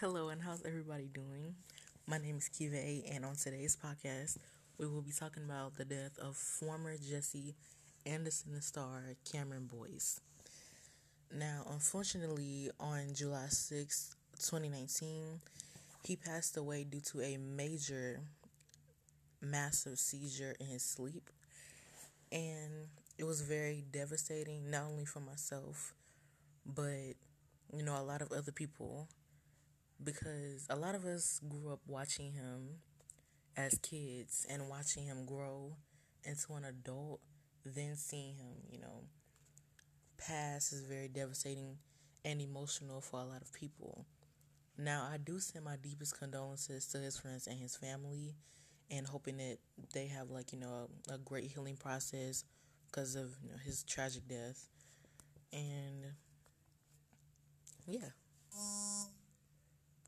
Hello, and how's everybody doing? My name is Kive, and on today's podcast, we will be talking about the death of former Jessie Anderson star Cameron Boyce. Now, unfortunately, on July 6, 2019, he passed away due to a major, massive seizure in his sleep. And it was very devastating, not only for myself, but, you know, a lot of other people because a lot of us grew up watching him as kids and watching him grow into an adult, then seeing him, you know, pass is very devastating and emotional for a lot of people. Now, I do send my deepest condolences to his friends and his family and hoping that they have like, you know, a, a great healing process because of you know, his tragic death. And yeah.